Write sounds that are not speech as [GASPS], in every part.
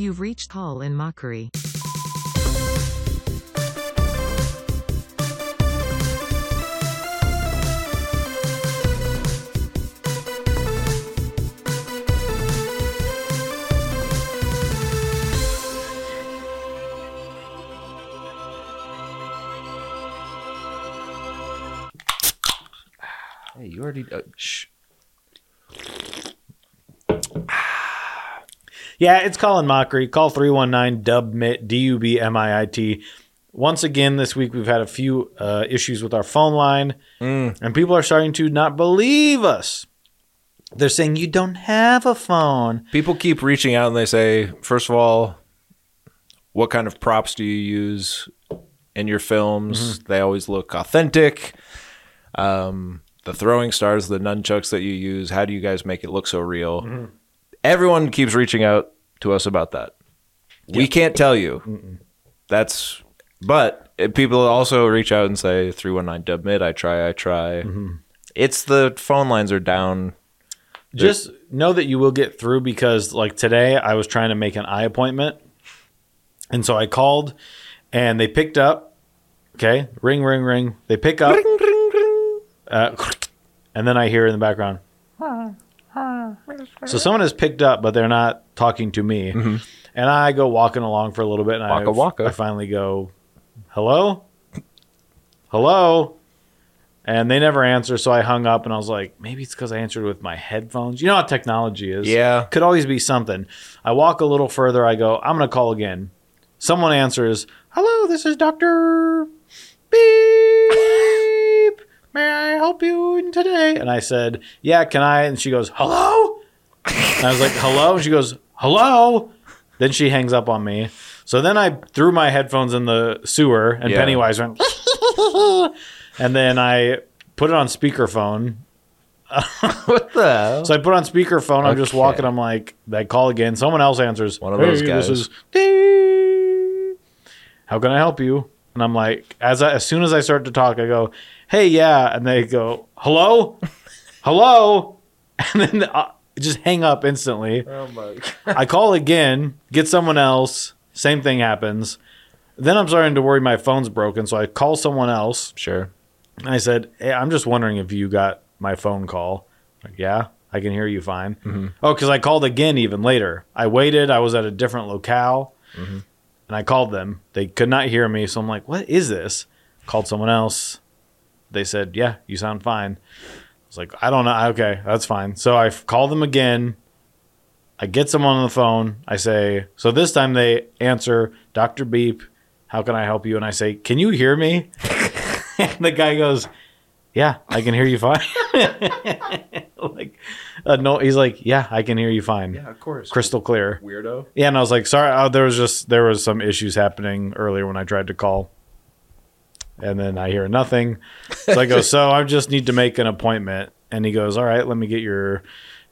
You've reached Call in mockery. Hey, you already. Uh, shh. Yeah, it's Call in Mockery. Call 319 Dubmit, D U B M I I T. Once again, this week we've had a few uh, issues with our phone line, and people are starting to not believe us. They're saying you don't have a phone. People keep reaching out and they say, first of all, what kind of props do you use in your films? They always look authentic. Um, the throwing stars, the nunchucks that you use, how do you guys make it look so real? Everyone keeps reaching out to us about that. We can't tell you. That's, but people also reach out and say 319 dub mid, I try, I try. It's the phone lines are down. Just know that you will get through because, like today, I was trying to make an eye appointment, and so I called, and they picked up. Okay, ring, ring, ring. They pick up, uh, [LAUGHS] and then I hear in the background. So someone has picked up, but they're not talking to me. Mm-hmm. And I go walking along for a little bit, and Waka I, waka. I finally go, "Hello, hello," and they never answer. So I hung up, and I was like, maybe it's because I answered with my headphones. You know how technology is. Yeah. could always be something. I walk a little further. I go, I'm gonna call again. Someone answers, "Hello, this is Doctor Beep. May I help you today?" And I said, "Yeah, can I?" And she goes, "Hello." And I was like, "Hello." And she goes, "Hello." Then she hangs up on me. So then I threw my headphones in the sewer, and Yeah. Pennywise went, [LAUGHS] and then I put it on speakerphone. [LAUGHS] What the hell? So I put on speakerphone. I'm just walking. I'm like, I call again. Someone else answers. One of those guys. This is. How can I help you? And I'm like, as I, as soon as I start to talk, I go, Hey, yeah, and they go, Hello, hello, [LAUGHS] and then uh, just hang up instantly. oh my [LAUGHS] God. I call again, get someone else. Same thing happens. Then I'm starting to worry my phone's broken, so I call someone else. Sure. And I said, hey, I'm just wondering if you got my phone call. Like, yeah, I can hear you fine. Mm-hmm. Oh, because I called again even later. I waited. I was at a different locale, Mm-hmm. and I called them. They could not hear me, so I'm like, what is this? Called someone else. They said, yeah, you sound fine. I was like, I don't know. Okay, that's fine. So I call them again. I get someone on the phone. I say, so this time they answer, Dr. Beep, how can I help you? And I say, can you hear me? and [LAUGHS] the guy goes, yeah, I can hear you fine. [LAUGHS] like, uh, no, he's like, yeah, I can hear you fine. Yeah, of course. Crystal clear. Weirdo. Yeah, and I was like, sorry, uh, there was just there was some issues happening earlier when I tried to call, and then I hear nothing. So I go, [LAUGHS] so I just need to make an appointment, and he goes, all right, let me get your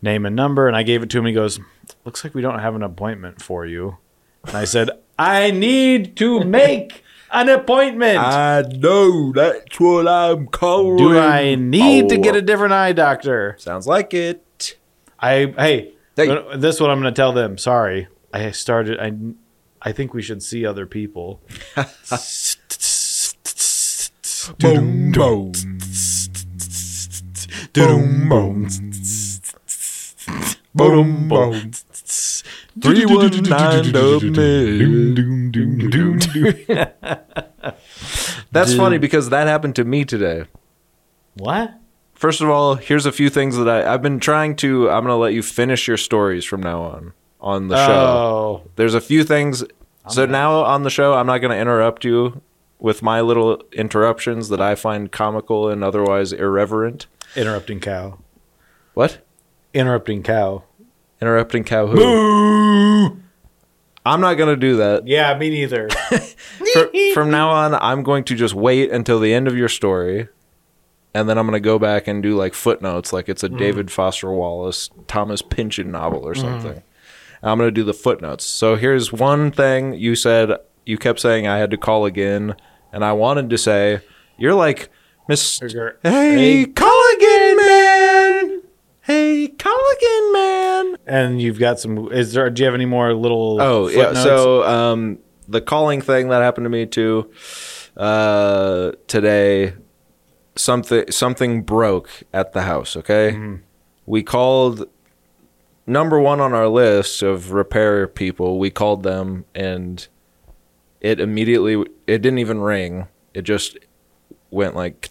name and number, and I gave it to him. He goes, looks like we don't have an appointment for you, and I said, I need to make an appointment. [LAUGHS] I know that's what I'm calling. Do I need to get a different eye doctor? Sounds like it. I hey, Hey. this is what I'm going to tell them. Sorry, I started. I I think we should see other people. [LAUGHS] Boom, boom. Boom, boom. Boom, That's funny because that happened to me today. What? First of all, here's a few things that I, I've been trying to. I'm going to let you finish your stories from now on on the show. Oh, There's a few things. So now on the show, I'm not going to interrupt you with my little interruptions that I find comical and otherwise irreverent. interrupting cow. What? Interrupting cow. Interrupting cow who? I'm not going to do that. Yeah, me neither. [LAUGHS] Fr- from now on, I'm going to just wait until the end of your story. And then I'm going to go back and do like footnotes, like it's a mm. David Foster Wallace, Thomas Pynchon novel or mm. something. And I'm going to do the footnotes. So here's one thing you said. You kept saying I had to call again. And I wanted to say, you're like, Miss. Hey, call again, man. Hey, call again, man. And you've got some. Is there? Do you have any more little? Oh yeah. So um, the calling thing that happened to me too uh, today. Something something broke at the house. Okay, hmm we called number one on our list of repair people. We called them, and it immediately it didn't even ring. It just went like.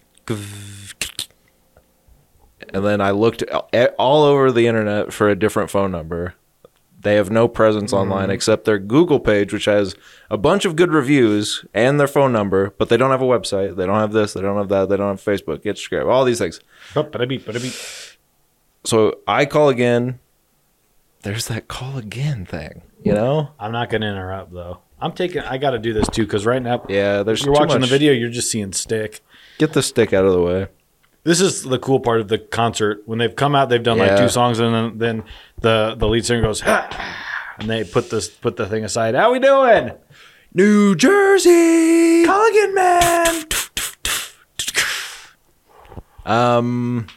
And then I looked all over the internet for a different phone number. They have no presence mm-hmm. online except their Google page, which has a bunch of good reviews and their phone number, but they don't have a website. They don't have this. They don't have that. They don't have Facebook, Instagram, all these things. So I call again. There's that call again thing, you know? I'm not going to interrupt though. I'm taking. I got to do this too because right now Yeah, there's you're too watching much- the video. You're just seeing stick. Get the stick out of the way. This is the cool part of the concert. When they've come out, they've done like two songs, and then, then the the lead singer goes, and they put this put the thing aside. How we doing? New Jersey. Call again, man. Um,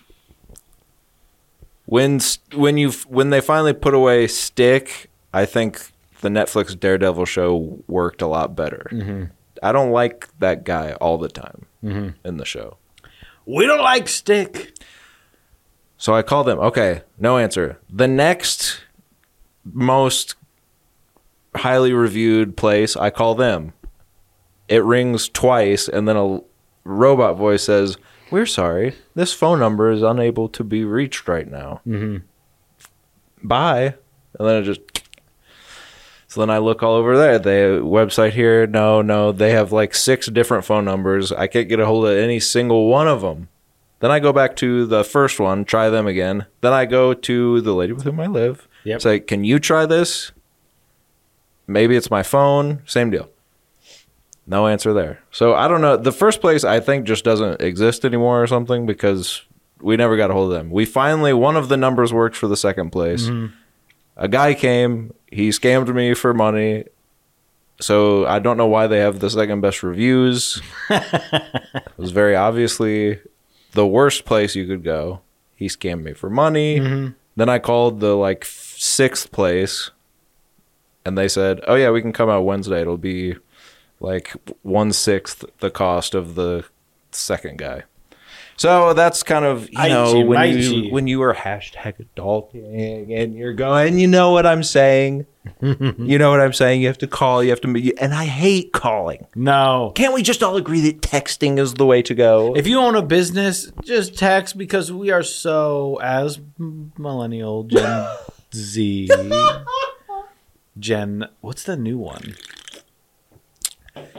when when you when they finally put away Stick, I think the Netflix Daredevil show worked a lot better. I don't like that guy all the time in the show. We don't like stick. So I called them. Okay, no answer. The next most highly reviewed place, I call them. It rings twice, and then a robot voice says, "We're sorry. This phone number is unable to be reached right now." Mm-hmm. Bye. And then it just. So then I look all over there. The website here, no, no, they have like six different phone numbers. I can't get a hold of any single one of them. Then I go back to the first one, try them again. Then I go to the lady with whom I live. Yep. Say, can you try this? Maybe it's my phone. Same deal. No answer there. So I don't know. The first place I think just doesn't exist anymore or something because we never got a hold of them. We finally, one of the numbers worked for the second place. Mm-hmm. A guy came. He scammed me for money. So I don't know why they have the second best reviews. [LAUGHS] it was very obviously the worst place you could go. He scammed me for money. Mm-hmm. Then I called the like sixth place, and they said, "Oh yeah, we can come out Wednesday. It'll be like one sixth the cost of the second guy." So that's kind of you know when Maichi. you when you are hashtag adulting and you're going, you know what I'm saying. [LAUGHS] you know what I'm saying. You have to call. You have to meet. And I hate calling. No. Can't we just all agree that texting is the way to go? If you own a business, just text because we are so as millennial Gen Z. [LAUGHS] Gen, what's the new one?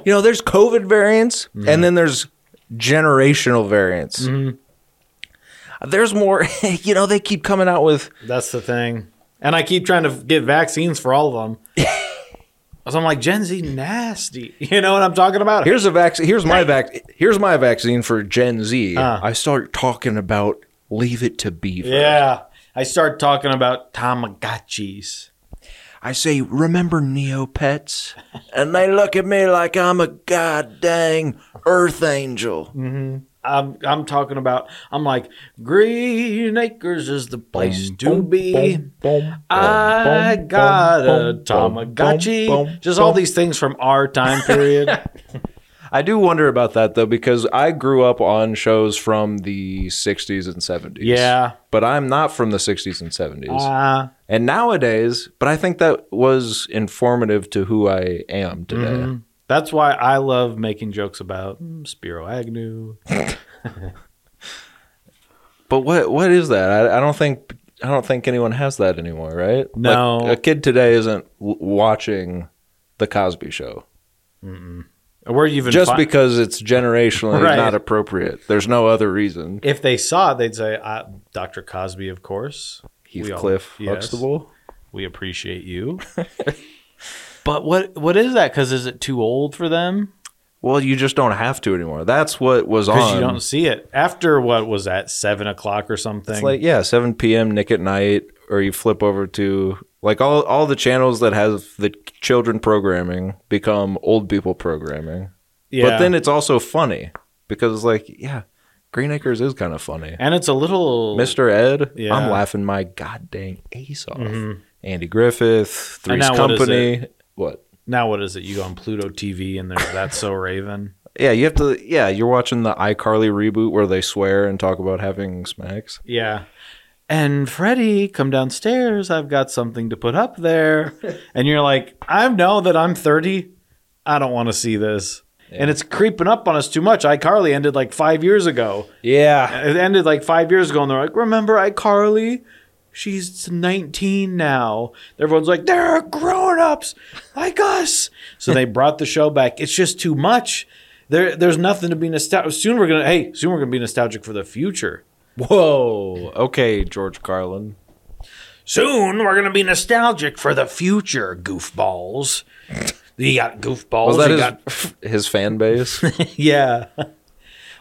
you know, there's COVID variants, and mm-hmm. then there's generational variants. There's more. [LAUGHS] You know, they keep coming out with. That's the thing. And I keep trying to get vaccines for all of them. [LAUGHS] so I'm like, Gen Z nasty. [LAUGHS] You know what I'm talking about? Here's a vaccine. Here's my vac. Here's my vaccine for Gen Z. Uh. I start talking about leave it to Beaver. yeah. I start talking about Tamagotchis. I say, remember Neopets? and they look at me like I'm a god dang Earth Angel. I'm I'm talking about I'm like Green Acres is the place to be. I got a Tamagotchi. Just all these things from our time period. [LAUGHS] I do wonder about that though, because I grew up on shows from the 60s and 70s. Yeah. But I'm not from the 60s and 70s. Uh, and nowadays, but I think that was informative to who I am today. that's why I love making jokes about mm, Spiro Agnew. [LAUGHS] But what what is that? I, I don't think I don't think anyone has that anymore, right? No. Like, a kid today isn't w- watching the Cosby Show Where you even just fi- because it's generationally [LAUGHS] Right. not appropriate. There's no other reason. if they saw it, they'd say uh, Dr. Cosby, of course. We all- Heathcliff yes. Huxtable. We appreciate you. [LAUGHS] but what what is that? Because is it too old for them? Well, you just don't have to anymore. That's what was Because on. you don't see it after what was that seven o'clock or something. It's like yeah, 7 p.m. Nick at Nite, or you flip over to like all all the channels that have the children programming become old people programming. yeah. But then it's also funny because it's like yeah, Green Acres is kind of funny. and it's a little Mr. Ed, Yeah. I'm laughing my goddamn ace off. Mm-hmm. Andy Griffith, Three's what is Company. What? Now what is it? You go on Pluto TV and there's That's So Raven. [LAUGHS] Yeah, you have to. Yeah, you're watching the iCarly reboot where they swear and talk about having smacks. Yeah. And Freddie, come downstairs. I've got something to put up there. [LAUGHS] and you're like, I know that I'm 30. I don't want to see this. And it's creeping up on us too much. iCarly ended like five years ago. Yeah, It ended like five years ago, and they're like, "Remember iCarly? She's 19 now." Everyone's like, "They're grown-ups like us." So they [LAUGHS] brought the show back. It's just too much. There, there's nothing to be nostalgic. Soon we're gonna, hey, soon we're gonna be nostalgic for the future. Whoa. Okay, George Carlin. Soon we're gonna be nostalgic for the future, goofballs. You got goofballs. Was that you his, got, his fan base? [LAUGHS] yeah.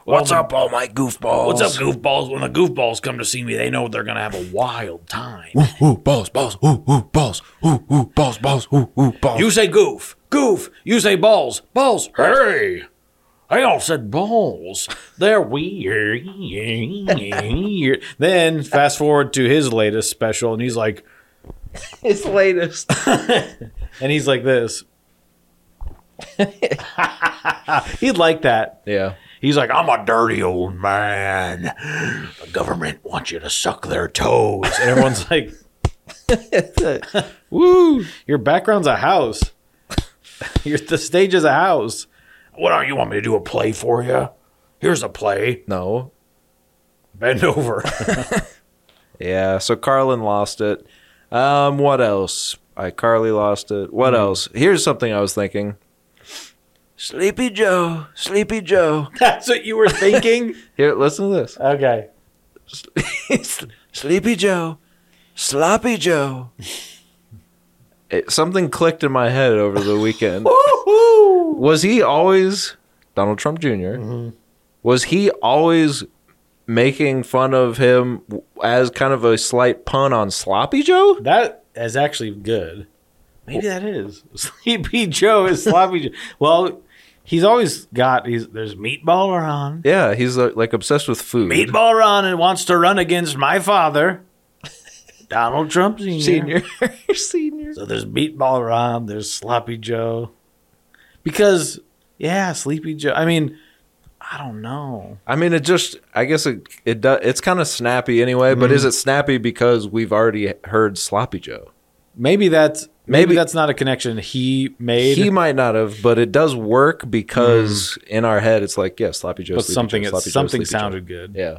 What's up, all my goofballs? What's up, goofballs? When the goofballs come to see me, they know they're gonna have a wild time. Ooh, balls, balls, ooh, ooh, balls, ooh, ooh, balls, balls, ooh, ooh, balls. You say goof, goof. You say balls, balls. Hey, I all said balls. They're weird. then fast forward to his latest special, and he's like, his latest. [LAUGHS] and he's like this. [LAUGHS] He'd like that. yeah. He's like, I'm a dirty old man. The government wants you to suck their toes. And everyone's like, [LAUGHS] Woo! Your background's a house. Your the stage is a house. What are you want me to do a play for you? Here's a play. No. Bend over. [LAUGHS] Yeah. So Carlin lost it. Um. What else? iCarly lost it. What else? Here's something I was thinking. Sleepy Joe, Sleepy Joe. [LAUGHS] That's what you were thinking? [LAUGHS] Here, listen to this. Okay. [LAUGHS] Sleepy Joe, Sloppy Joe. It, something clicked in my head over the weekend. Was he always Donald Trump junior mm-hmm. Was he always making fun of him as kind of a slight pun on Sloppy Joe? That is actually good. Maybe that is. Sleepy Joe is sloppy Joe. Well, he's always got he's there's meatball Ron. Yeah, he's uh, like obsessed with food. Meatball Ron and wants to run against my father, [LAUGHS] Donald Trump Senior. senior, [LAUGHS] senior. So there's Meatball Ron, there's Sloppy Joe. Because yeah, Sleepy Joe. I mean, I don't know. I mean, it just. I guess it it does. It's kind of snappy anyway. But is it snappy because we've already heard Sloppy Joe? Maybe that's maybe, Maybe- that's not a connection he made. He might not have, but it does work because hmm. in our head it's like, yeah, Sloppy Joe. but Sleepy something Joe, Sloppy Joe, something Sleepy Joe. sounded good. Yeah.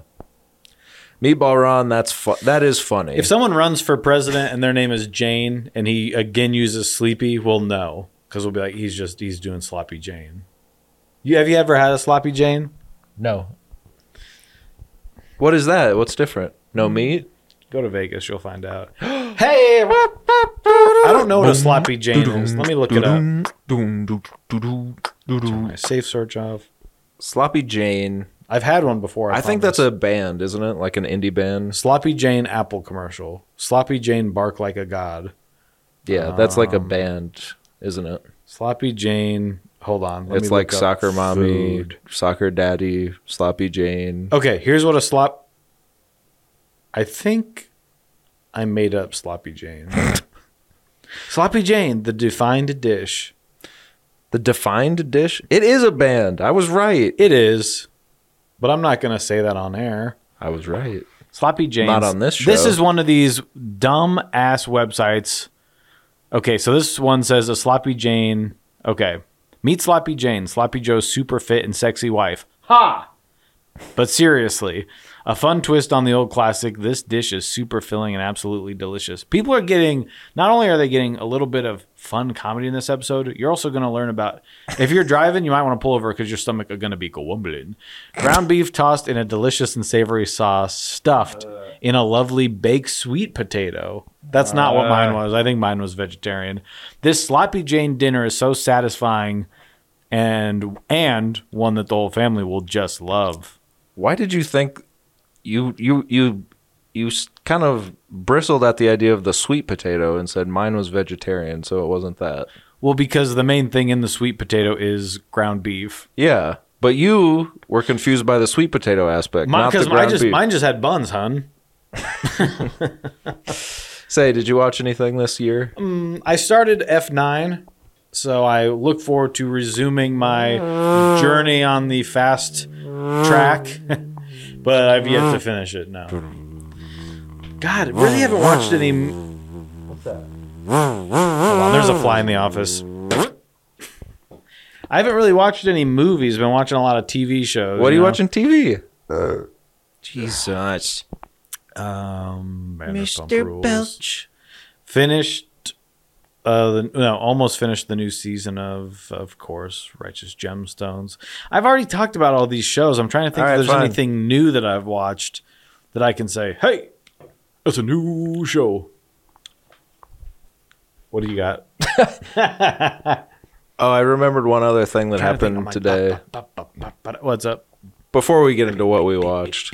Meatball Ron, that's fu- that is funny. If someone runs for president and their name is Jane and he again uses Sleepy, we'll know because we'll be like, he's just he's doing Sloppy Jane. You have you ever had a Sloppy Jane? no. What is that? What's different? No hmm. meat? Go to Vegas, you'll find out. [GASPS] hey, I don't know what a Sloppy Jane is. Let me look it up. My safe search of Sloppy Jane. I've had one before. I, think that's a band, isn't it? Like an indie band. Sloppy Jane Apple commercial. Sloppy Jane bark like a god. Yeah, that's like a Um, band, isn't it? Sloppy Jane. Hold on. let it's me like look up soccer mommy, food. soccer daddy, sloppy Jane. Okay, here's what a slop. I think I made up Sloppy Jane. [LAUGHS] Sloppy Jane, the defined dish. The defined dish. It is a band. I was right. It is, but I'm not going to say that on air. I was right. Sloppy Jane. Not on this show. This is one of these dumb ass websites. Okay, so this one says a Sloppy Jane. Okay, meet Sloppy Jane, Sloppy Joe's super fit and sexy wife. Ha! But seriously, a fun twist on the old classic. This dish is super filling and absolutely delicious. People are getting, not only are they getting a little bit of fun comedy in this episode, you're also going to learn about, if you're driving, you might want to pull over because your stomach is going to be grumbling. Ground beef tossed in a delicious and savory sauce, stuffed uh. in a lovely baked sweet potato. That's not what mine uh. was. I think mine was vegetarian. This sloppy Jane dinner is so satisfying and and one that the whole family will just love. Why did you think you you you you kind of bristled at the idea of the sweet potato and said mine was vegetarian, so it wasn't that. Well, because the main thing in the sweet potato is ground beef. Yeah, But you were confused by the sweet potato aspect, not the ground just beef. mine just had buns, hun. [LAUGHS] Say, did you watch anything this year? Mm, I started F9, so I look forward to resuming my journey on the fast track, [LAUGHS] but I've yet to finish it now. God, I really haven't watched any. What's that? Hold on, there's a fly in the office. I haven't really watched any movies. Been watching a lot of TV shows. What are you know? watching TV? Jesus. Um, Vanderpump Rules. Finished. Uh, the, no, almost finished the new season of, of course, Righteous Gemstones. I've already talked about all these shows. I'm trying to think right, if there's fine. anything new that I've watched that I can say, "Hey, it's a new show." What do you got? [LAUGHS] Oh, I remembered one other thing that Trying to think. happened like, today. [LAUGHS] What's up? Before we get into what we watched,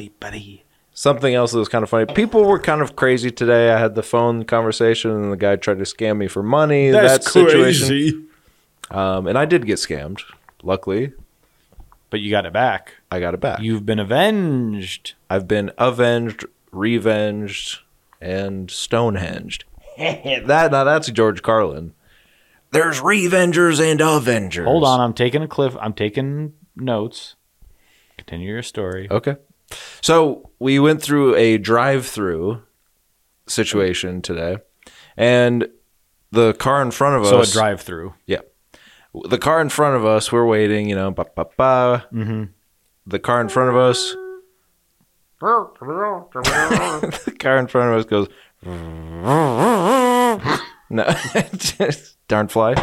something else that was kind of funny. People were kind of crazy today. I had the phone conversation, and the guy tried to scam me for money. That's that situation, crazy. um, and I did get scammed. Luckily, But you got it back. I got it back. You've been avenged. I've been avenged, revenged, and stonehenged. [LAUGHS] that now that's George Carlin. There's revengers and avengers. Hold on, I'm taking a cliff. I'm taking notes. Continue your story. Okay. So we went through a drive-through situation today, and the car in front of us. So a drive-through. Yeah. The car in front of us, we're waiting, you know, ba ba ba. Mm-hmm. The car in front of us. [LAUGHS] the car in front of us goes. [LAUGHS] no, [LAUGHS] just darn fly.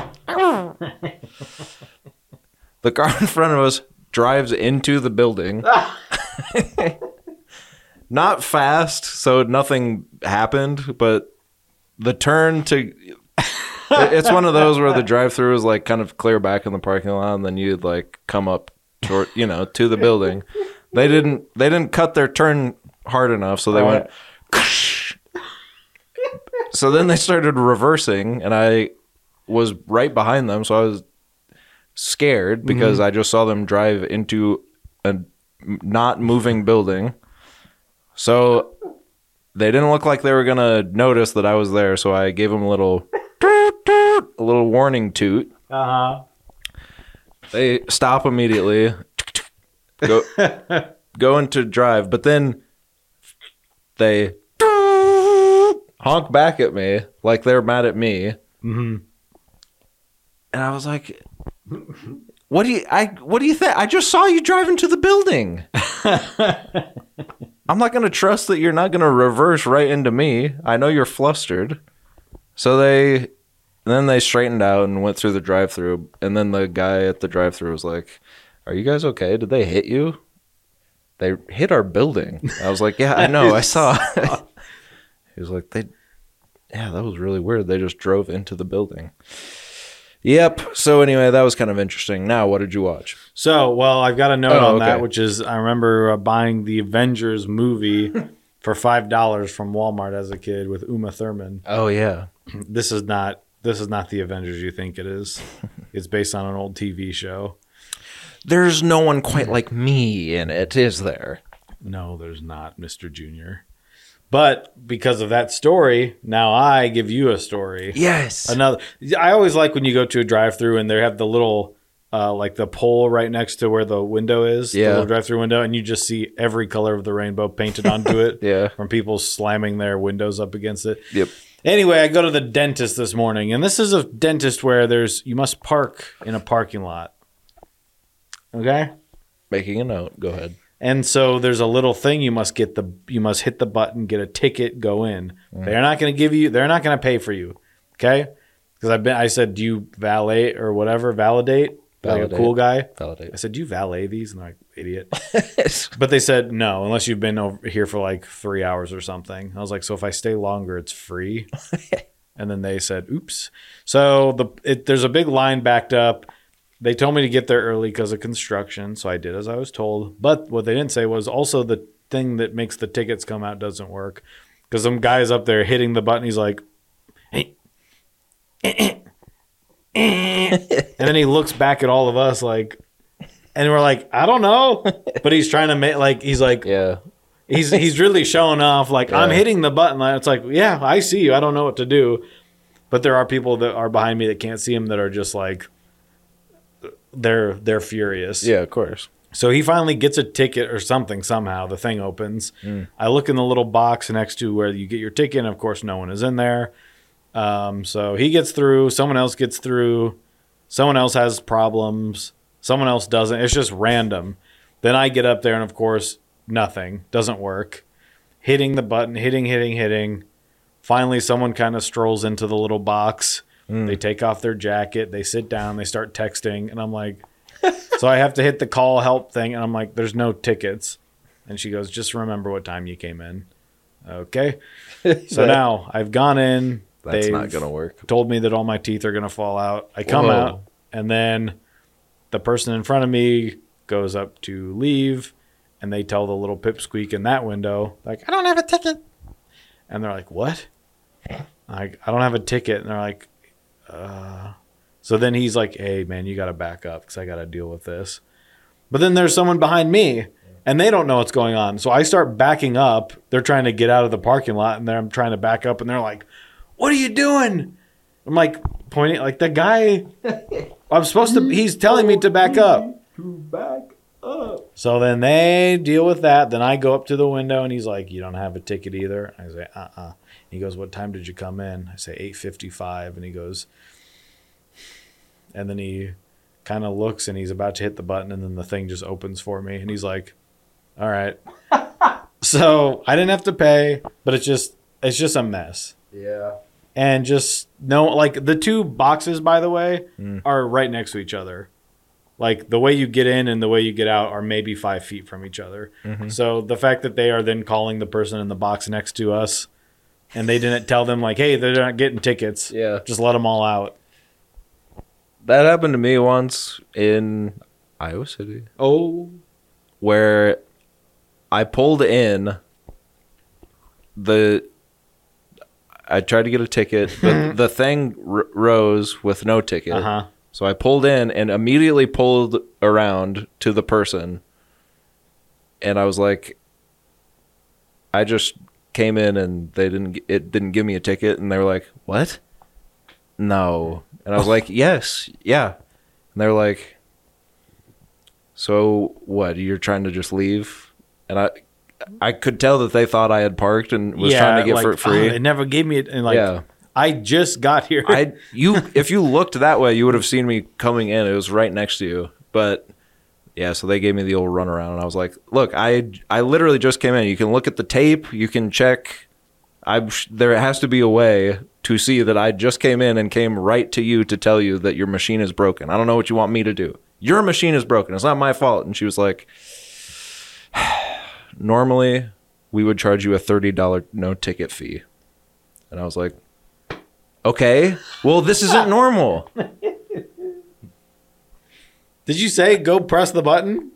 the car in front of us drives into the building. [LAUGHS] Not fast, so nothing happened, but the turn to it's one of those where the drive-through is like kind of clear back in the parking lot, and then you'd like come up toward you know to the building. They didn't they didn't cut their turn hard enough, so they went. [LAUGHS] so then they started reversing, and I was right behind them, so I was scared because mm-hmm. I just saw them drive into a not moving building. So they didn't look like they were gonna notice that I was there, so I gave them a little toot, toot, a little warning toot. Uh-huh. They stop immediately. Go [LAUGHS] go into drive, but then they honk back at me like they're mad at me. Mm-hmm. And I was like, "What do you I what do you think? I just saw you drive into the building." [LAUGHS] I'm not going to trust that you're not going to reverse right into me. I know you're flustered. So they then they straightened out and went through the drive-through and then the guy at the drive-through was like, "Are you guys okay? Did they hit you?" They hit our building. I was like, "Yeah, I know. I saw." [LAUGHS] [LAUGHS] he was like, "They Yeah, that was really weird. They just drove into the building. Yep. So anyway, that was kind of interesting. Now, what did you watch? So, well, I've got a note Oh, on that, which is I remember uh, buying the Avengers movie [LAUGHS] for five dollars from Walmart as a kid with Uma Thurman. Oh yeah. This is not this is not the Avengers you think it is. [LAUGHS] It's based on an old TV show. There's no one quite like me in it, is there? No, there's not, Mr. Junior. But because of that story, now I give you a story. Yes. Another. I always like when you go to a drive-through and they have the little, uh, like the pole right next to where the window is. the Yeah. little drive-through window, and you just see every color of the rainbow painted onto it. [LAUGHS] Yeah. From people slamming their windows up against it. Yep. Anyway, I go to the dentist this morning, and this is a dentist where there's you must park in a parking lot. Okay. Making a note. Go ahead. And so there's a little thing you must get the you must hit the button, get a ticket, go in. Mm. They're not going to give you. They're not going to pay for you. Okay. Because I've been. I said, do you valet or whatever? Validate. Like a cool guy. Validate. I said, do you valet these? And they're like, idiot. [LAUGHS] But they said no, unless you've been over here for like three hours or something. I was like, so if I stay longer, it's free. [LAUGHS] and then they said, oops. So the it, there's a big line backed up. They told me to get there early because of construction, so I did as I was told. But what they didn't say was also the thing that makes the tickets come out doesn't work because some guy's up there hitting the button. He's like, hey. [LAUGHS] and then he looks back at all of us like, And we're like, I don't know. But he's trying to make like he's like Yeah. he's he's really showing off like I'm hitting the button. It's like, yeah, I see you. I don't know what to do. But there are people that are behind me that can't see him that are just like they're they're furious. Yeah, of course. So he finally gets a ticket or something somehow. The thing opens. I look in the little box next to where you get your ticket. And of course, no one is in there. Um, so he gets through. Someone else gets through. Someone else has problems. Someone else doesn't. It's just random. Then I get up there, and of course, nothing doesn't work. Hitting the button, hitting, hitting, hitting. Finally, someone kind of strolls into the little box. Mm. They take off their jacket. They sit down. They start texting, and I'm like, [LAUGHS] so I have to hit the call help thing, and I'm like, there's no tickets. And she goes, just remember what time you came in. Okay. [LAUGHS] So now I've gone in. That's not gonna work. Told me that all my teeth are going to fall out. I come Whoa. out, and then the person in front of me goes up to leave, and they tell the little pipsqueak in that window, like, I don't have a ticket. And they're like, what? Like, I don't have a ticket. And they're like, uh. So then he's like, hey, man, you got to back up because I got to deal with this. But then there's someone behind me and they don't know what's going on. So I start backing up. They're trying to get out of the parking lot and then I'm trying to back up and they're like, what are you doing? I'm like pointing, like the guy, [LAUGHS] I'm supposed to, he's telling me to back up. So then they deal with that. Then I go up to the window and he's like, "You don't have a ticket either." I say, "Uh uh He goes, "What time did you come in?" I say, 8:55 and he goes and then he kind of looks and he's about to hit the button and then the thing just opens for me and he's like, "All right." [LAUGHS] so, I didn't have to pay, but it's just it's just a mess. Yeah. And just no like the two boxes by the way mm. are right next to each other like the way you get in and the way you get out are maybe five feet from each other. Mm-hmm. So the fact that they are then calling the person in the box next to us, and they didn't tell them like, "Hey, they're not getting tickets. Yeah. just let them all out." That happened to me once in Iowa City Oh, where I pulled in the I tried to get a ticket, but [LAUGHS] the thing r- rose with no ticket. uh huh. So I pulled in and immediately pulled around to the person. And I was like, I just came in and they didn't, it didn't give me a ticket. And they were like, what? No. And I was oh. like, yes, yeah. And they're like, so what? You're trying to just leave? And I, I could tell that they thought I had parked and was trying to get like, for it free. "Oh, they never gave me it, and like, Yeah. I just got here. I you [LAUGHS] if you looked that way, you would have seen me coming in. It was right next to you. But yeah, so they gave me the old runaround, and I was like, "Look, I I literally just came in. You can look at the tape. You can check. I there has to be a way to see that I just came in and came right to you to tell you that your machine is broken. I don't know what you want me to do. Your machine is broken. It's not my fault." And she was like, [SIGHS] "Normally, we would charge you a thirty dollar no ticket fee," and I was like. Okay. Well, this isn't [LAUGHS] normal. Did you say go press the button?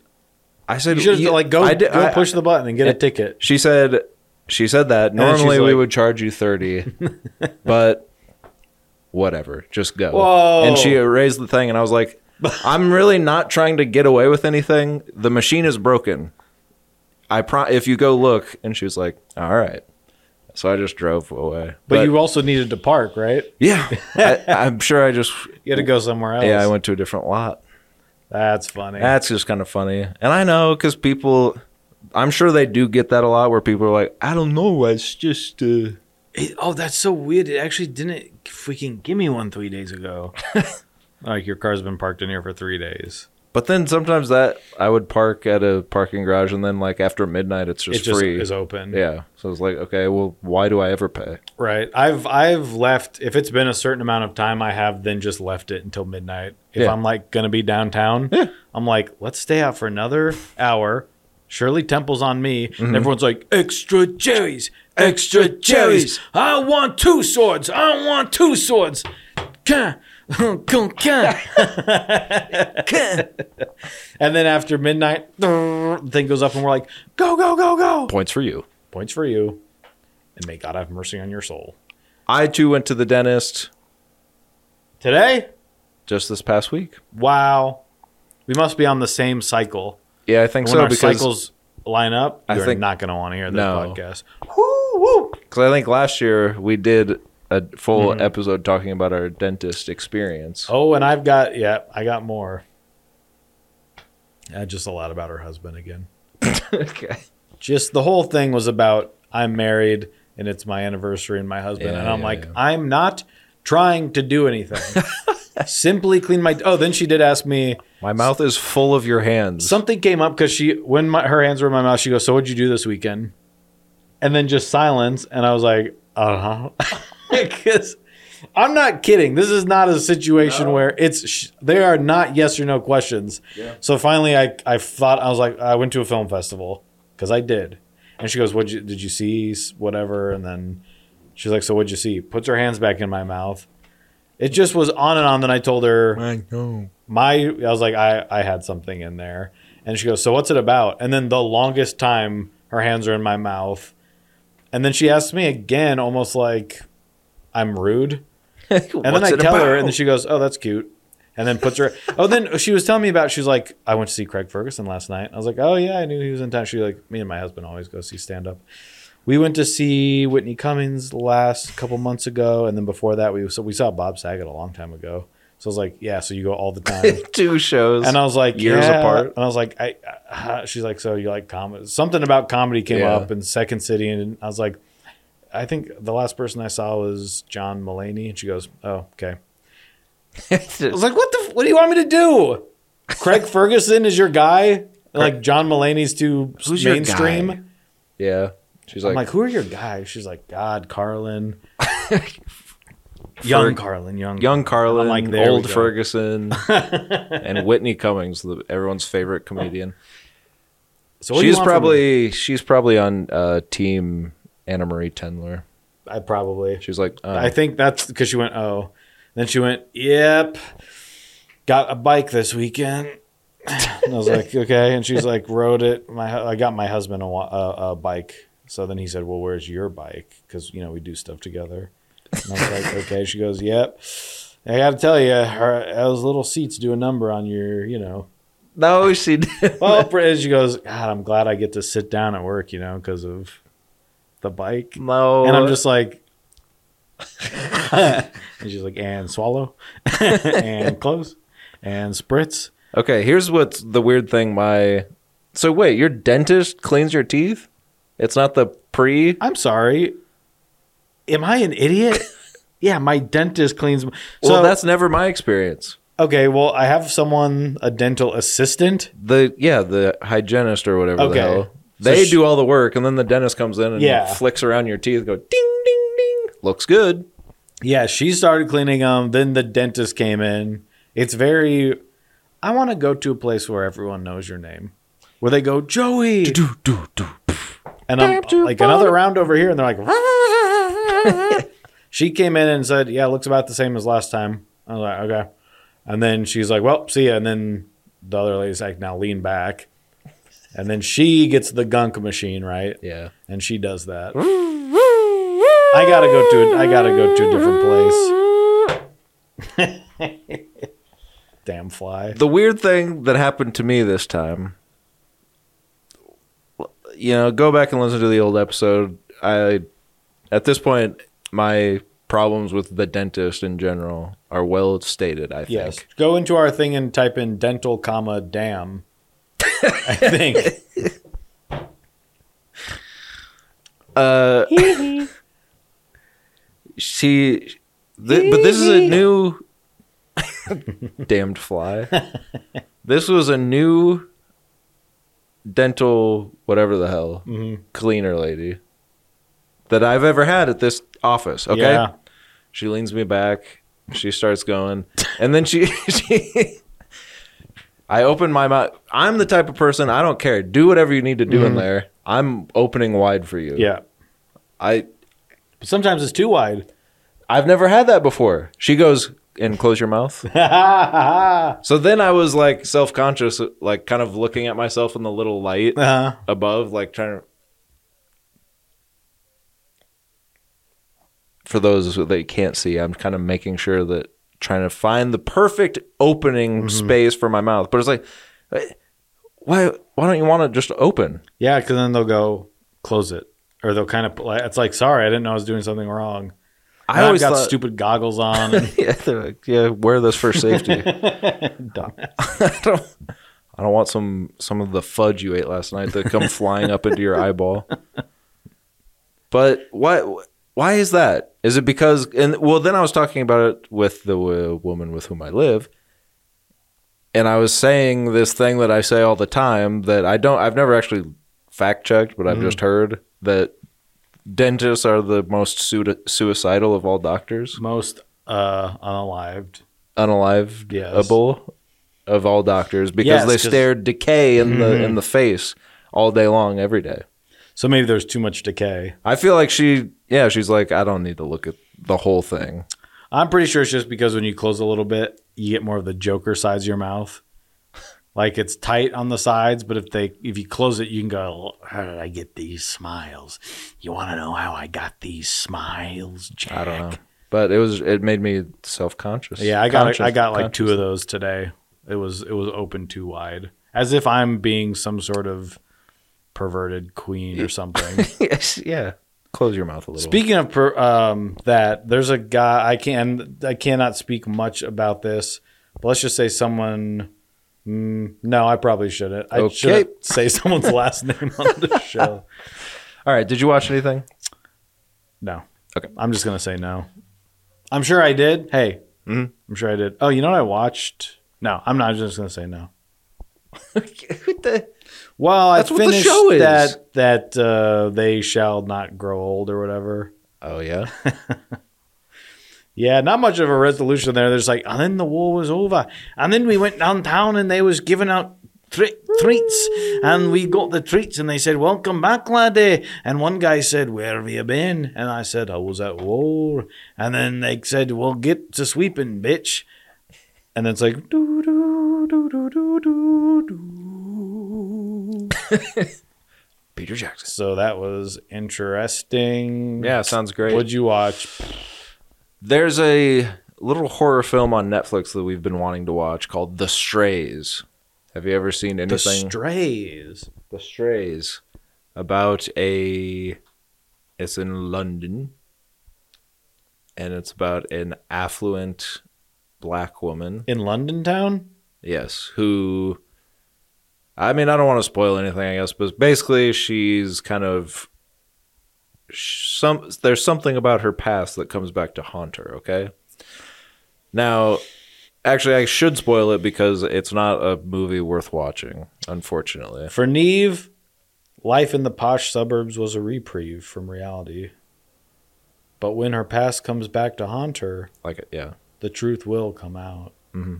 I said, You should "Yeah, like go I did- go I- push the button and get a ticket. She said, she said that normally we like- would charge you thirty, [LAUGHS] but whatever, just go. Whoa. And she raised the thing, and I was like, I'm really not trying to get away with anything. The machine is broken. I pro- if you go look, and she was like, all right. So I just drove away. But, you also needed to park, right? yeah, I, I'm sure I just [LAUGHS] You had to go somewhere else. yeah I went to a different lot. That's funny. That's just kind of funny. And I know because people, I'm sure they do get that a lot where people are like, I don't know. It's just, uh, It- oh, that's so weird. It actually didn't freaking give me one three days ago. [LAUGHS] like your car's been parked in here for three days. But then sometimes that I would park at a parking garage and then like after midnight, it's just it just free. is open. yeah. So it's like, okay, well, why do I ever pay? Right. I've I've left if it's been a certain amount of time I have then just left it until midnight. If Yeah. I'm like gonna be downtown, I'm like, let's stay out for another hour. Shirley Temple's on me. Mm-hmm. And everyone's like, extra cherries, extra cherries. I want two swords. I want two swords. Can. [LAUGHS] and then after midnight, the thing goes up and we're like, go, go, go, go. Points for you. Points for you. And may God have mercy on your soul. I too went to the dentist Today? just this past week. Wow. We must be on the same cycle. Yeah, I think When so our because cycles line up, I you're think- not going to want to hear this No. podcast. Woo, woo. cause I think last year we did a full Mm-hmm. episode talking about our dentist experience. Oh, and I've got yeah, I got more. Just a lot about her husband again. [LAUGHS] okay. Just the whole thing was about I'm married and it's my anniversary and my husband, Yeah, and I'm yeah, like yeah. I'm not trying to do anything. [LAUGHS] Simply clean my. Oh, then she did ask me. My mouth is full of your hands. Something came up because she, when my, her hands were in my mouth, she goes, "So what'd you do this weekend?" And then just silence, and I was like, "Uh huh," [LAUGHS] [LAUGHS] because I'm not kidding. This is not a situation where it's sh- they are not yes or no questions. Yeah. So finally, I I thought I was like, I went to a film festival because I did, and she goes, "What did you see? Whatever," and then she's like, "So what'd you see?" Puts her hands back in my mouth. It just was on and on. Then I told her I know. my I was like I I had something in there and she goes so what's it about and then the longest time her hands are in my mouth and then she asks me again almost like I'm rude [LAUGHS] and then I tell her and then she goes oh that's cute and then puts her oh then she was telling me about She's like I went to see Craig Ferguson last night I was like oh yeah I knew he was in town she was like me and my husband always go see stand up we went to see Whitney Cummings last couple months ago and then before that we so we saw Bob Saget a long time ago so I was like yeah so you go all the time [LAUGHS] two shows. and I was like, years yeah. apart. And I was like, I, uh, she's like, so you like comedy? Something about comedy came Yeah. up in Second City, and I was like, I think the last person I saw was John Mulaney, and she goes, oh, okay. [LAUGHS] I was like, what the? What do you want me to do? Craig [LAUGHS] Ferguson is your guy? Like John Mulaney's too Who's your mainstream. guy? yeah. She's I'm like, like, who are your guys? She's like, God, Carlin, [LAUGHS] young Carlin, young, young Carlin, I'm like, there we old go. Ferguson, and Whitney Cummings, the, everyone's favorite comedian. So what do you she's want from me? probably she's probably on uh, team Anna Marie Tendler. I probably. She's like, oh, I think that's because she went, oh. Then she went, yep, got a bike this weekend. And I was like, [LAUGHS] okay. And she's like, rode it. My I got my husband a, a, a bike. So then he said, well, where's your bike? Because, you know, we do stuff together. And I was like, [LAUGHS] okay. She goes, yep. I got to tell you, her, those little seats do a number on your, you know. no, she did. Well, Brit- she goes, God, I'm glad I get to sit down at work, you know, because of the bike. no, And I'm just like, [LAUGHS] and she's like, and swallow, [LAUGHS] and close, and spritz. okay. Here's what's the weird thing. My so wait, your dentist cleans your teeth. It's not the pre. I'm sorry. Am I an idiot? [LAUGHS] yeah, my dentist cleans. m- So well, that's never my experience. okay. Well, I have someone, a dental assistant. The yeah, the hygienist or whatever Okay. So They do all the work, and then the dentist comes in and Yeah. flicks around your teeth. Go ding ding ding. Looks good. Yeah, she started cleaning them. Then the dentist came in. It's very. I want to go to a place where everyone knows your name, where they go Joey, Do do do. and I'm like another round over here, and they're like. [LAUGHS] she came in and said, "Yeah, it looks about the same as last time." I was like, "Okay," and then she's like, "Well, see ya." And then the other lady's like, "Now lean back," and then she gets the gunk machine right, Yeah. and she does that. I gotta go to. A, I gotta go to a different place. [LAUGHS] Damn fly. The weird thing that happened to me this time, you know, go back and listen to the old episode. I, at this point, my problems with the dentist in general are well stated. I think. Yes. Go into our thing and type in dental comma damn. I think. Uh, she, th- but this is a new damned fly. This was a new dental whatever the hell Mhm. cleaner lady that I've ever had at this office. Okay, Yeah. she leans me back. She starts going, and then she [LAUGHS] she. I open my mouth. I'm the type of person I don't care. Do whatever you need to do in there. I'm opening wide for you. Yeah. I But sometimes it's too wide. I've never had that before. She goes and close your mouth. [LAUGHS] so then I was like self conscious, like kind of looking at myself in the little light uh, above, like trying to. For those that you can't see, I'm kind of making sure that trying to find the perfect opening space for my mouth. But it's like, eh, why why don't you want to just open? Yeah, because then they'll go close it, or they'll kind of. It's like, sorry, I didn't know I was doing something wrong. I always got thought, stupid goggles [LAUGHS] on. And yeah, like, yeah, wear this for safety. [LAUGHS] Dumb. [LAUGHS] I don't I don't want some some of the fudge you ate last night to come flying up into your eyeball. But why why is that? Is it because and well then I was talking about it with the uh, woman with whom I live. And I was saying this thing that I say all the time that I don't I've never actually fact checked, but I've just heard that dentists are the most sui- suicidal of all doctors, Most uh, unalived. unaliveable of all doctors because Yes, they stare decay in the in the face all day long every day. So maybe there's too much decay. I feel like she yeah, she's like I don't need to look at the whole thing. I'm pretty sure it's just because when you close a little bit, you get more of the Joker sides of your mouth. Like it's tight on the sides, but if they if you close it, you can go. How did I get these smiles? You want to know how I got these smiles, Jack? I don't know. But it was it made me self-conscious. Yeah, I got Conscious- I got like two of those today. It was it was open too wide, as if I'm being some sort of perverted queen or something. [LAUGHS] yes, yeah. Close your mouth a little. Speaking of per, um, that, there's a guy I can I cannot speak much about this, but let's just say someone. Mm, no, I probably shouldn't. I Okay. shouldn't say [LAUGHS] someone's last name on the [LAUGHS] show. All right, did you watch anything? No. Okay. I'm just gonna say no. I'm sure I did. Hey, Mhm. I'm sure I did. Oh, you know what I watched? No, I'm not. I'm just gonna say no. What the- Well, That's I what the finished show is. that that uh, they shall not grow old or whatever. Oh yeah. Yeah, not much of a resolution there. There's like, and then the war was over, and then we went downtown and they was giving out tre- treats, and we got the treats, and they said, "Welcome back, laddie." And one guy said, "Where have you been?" And I said, "I was at war." And then they said, "Well, get to sweeping, bitch." And it's like, doo doo doo doo doo doo doo. [LAUGHS] Peter Jackson. So that was interesting. Yeah, sounds great. What'd you watch? There's a little horror film on Netflix that we've been wanting to watch called The Strays. Have you ever seen anything? The? Strays. The Strays. About a. It's in London. And it's about an affluent black woman. In London town? Yes. Who. I mean, I don't want to spoil anything, I guess, but basically, she's kind of. Some there's something about her past that comes back to haunt her. Okay. Now, actually, I should spoil it because it's not a movie worth watching. Unfortunately, For Neve, life in the posh suburbs was a reprieve from reality. But when her past comes back to haunt her, like yeah, the truth will come out. Mm-hmm.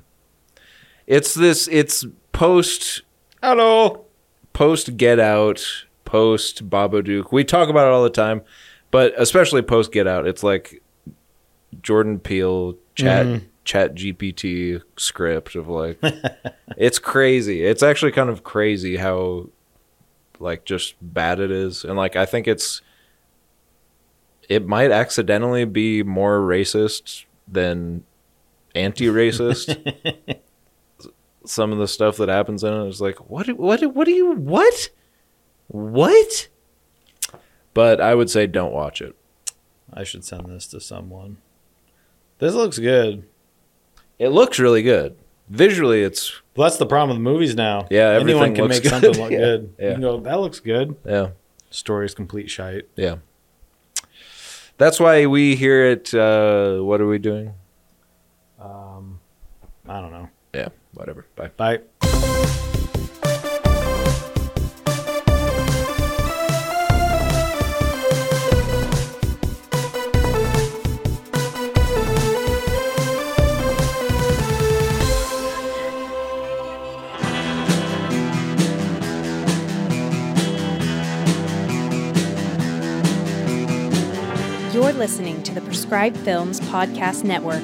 it's this. It's post Hello. post Get Out, post Babadook. We talk about it all the time, but especially post Get Out, it's like Jordan Peele chat mm-hmm. chat GPT script of like [LAUGHS] it's crazy. It's actually kind of crazy how like just bad it is. And like I think it's it might accidentally be more racist than [LAUGHS] anti-racist. [LAUGHS] Some of the stuff that happens in it is like, what? do- What? What do you? What? What? But I would say don't watch it. I should send this to someone. This looks good. It looks really good. Visually, it's Well, that's the problem with movies now. Yeah, anyone can make good. something look [LAUGHS] Yeah, good. yeah. You can go, that looks good. yeah, Story's complete shite. yeah. That's why we here at uh, what are we doing? Um, I don't know. Yeah, whatever. Bye. Bye. You're listening to the Prescribed Films Podcast Network,